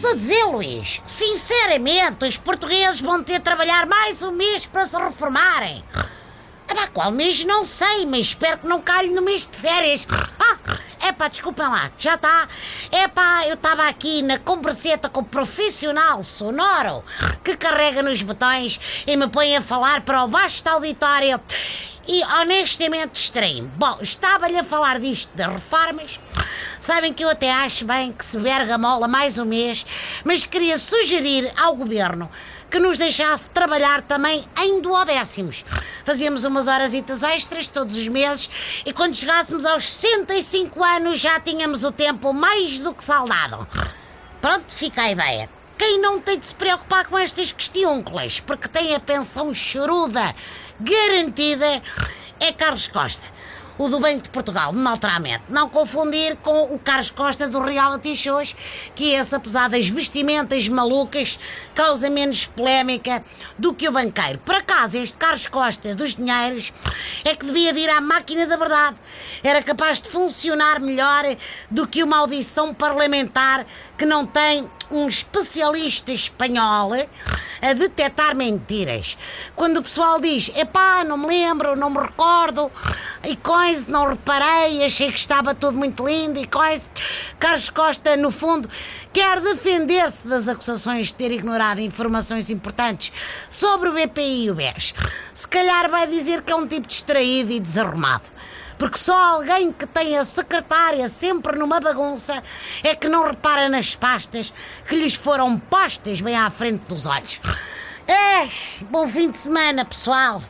Estava-te a dizer, Luís. Sinceramente, os portugueses vão ter de trabalhar mais um mês para se reformarem. Epá, qual mês não sei, mas espero que não calhe no mês de férias. Ah, epá, desculpem lá, já está. Epá, eu estava aqui na converseta com o profissional sonoro que carrega nos botões e me põe a falar para o baixo da auditório e honestamente distraí-me. Bom, estava-lhe a falar disto das reformas. Sabem que eu até acho bem que se verga mola mais um mês, mas queria sugerir ao governo que nos deixasse trabalhar também em duodécimos. Fazíamos umas horas extras todos os meses e quando chegássemos aos 65 anos já tínhamos o tempo mais do que saldado. Pronto, fica a ideia. Quem não tem de se preocupar com estas questiúnculas, porque tem a pensão choruda garantida, é Carlos Costa o do Banco de Portugal, naturalmente. Não confundir com o Carlos Costa do reality shows, que esse, apesar das vestimentas malucas, causa menos polémica do que o banqueiro. Por acaso, este Carlos Costa dos dinheiros é que devia de ir à máquina da verdade. Era capaz de funcionar melhor do que uma audição parlamentar que não tem um especialista espanhol a detectar mentiras. Quando o pessoal diz, epá, não me lembro, não me recordo, e coisa, não reparei, achei que estava tudo muito lindo, e coisa, Carlos Costa, no fundo, quer defender-se das acusações de ter ignorado informações importantes sobre o BPI e o BES. Se calhar vai dizer que é um tipo distraído e desarrumado porque só alguém que tem a secretária sempre numa bagunça é que não repara nas pastas que lhes foram postas bem à frente dos olhos. É, bom fim de semana, pessoal.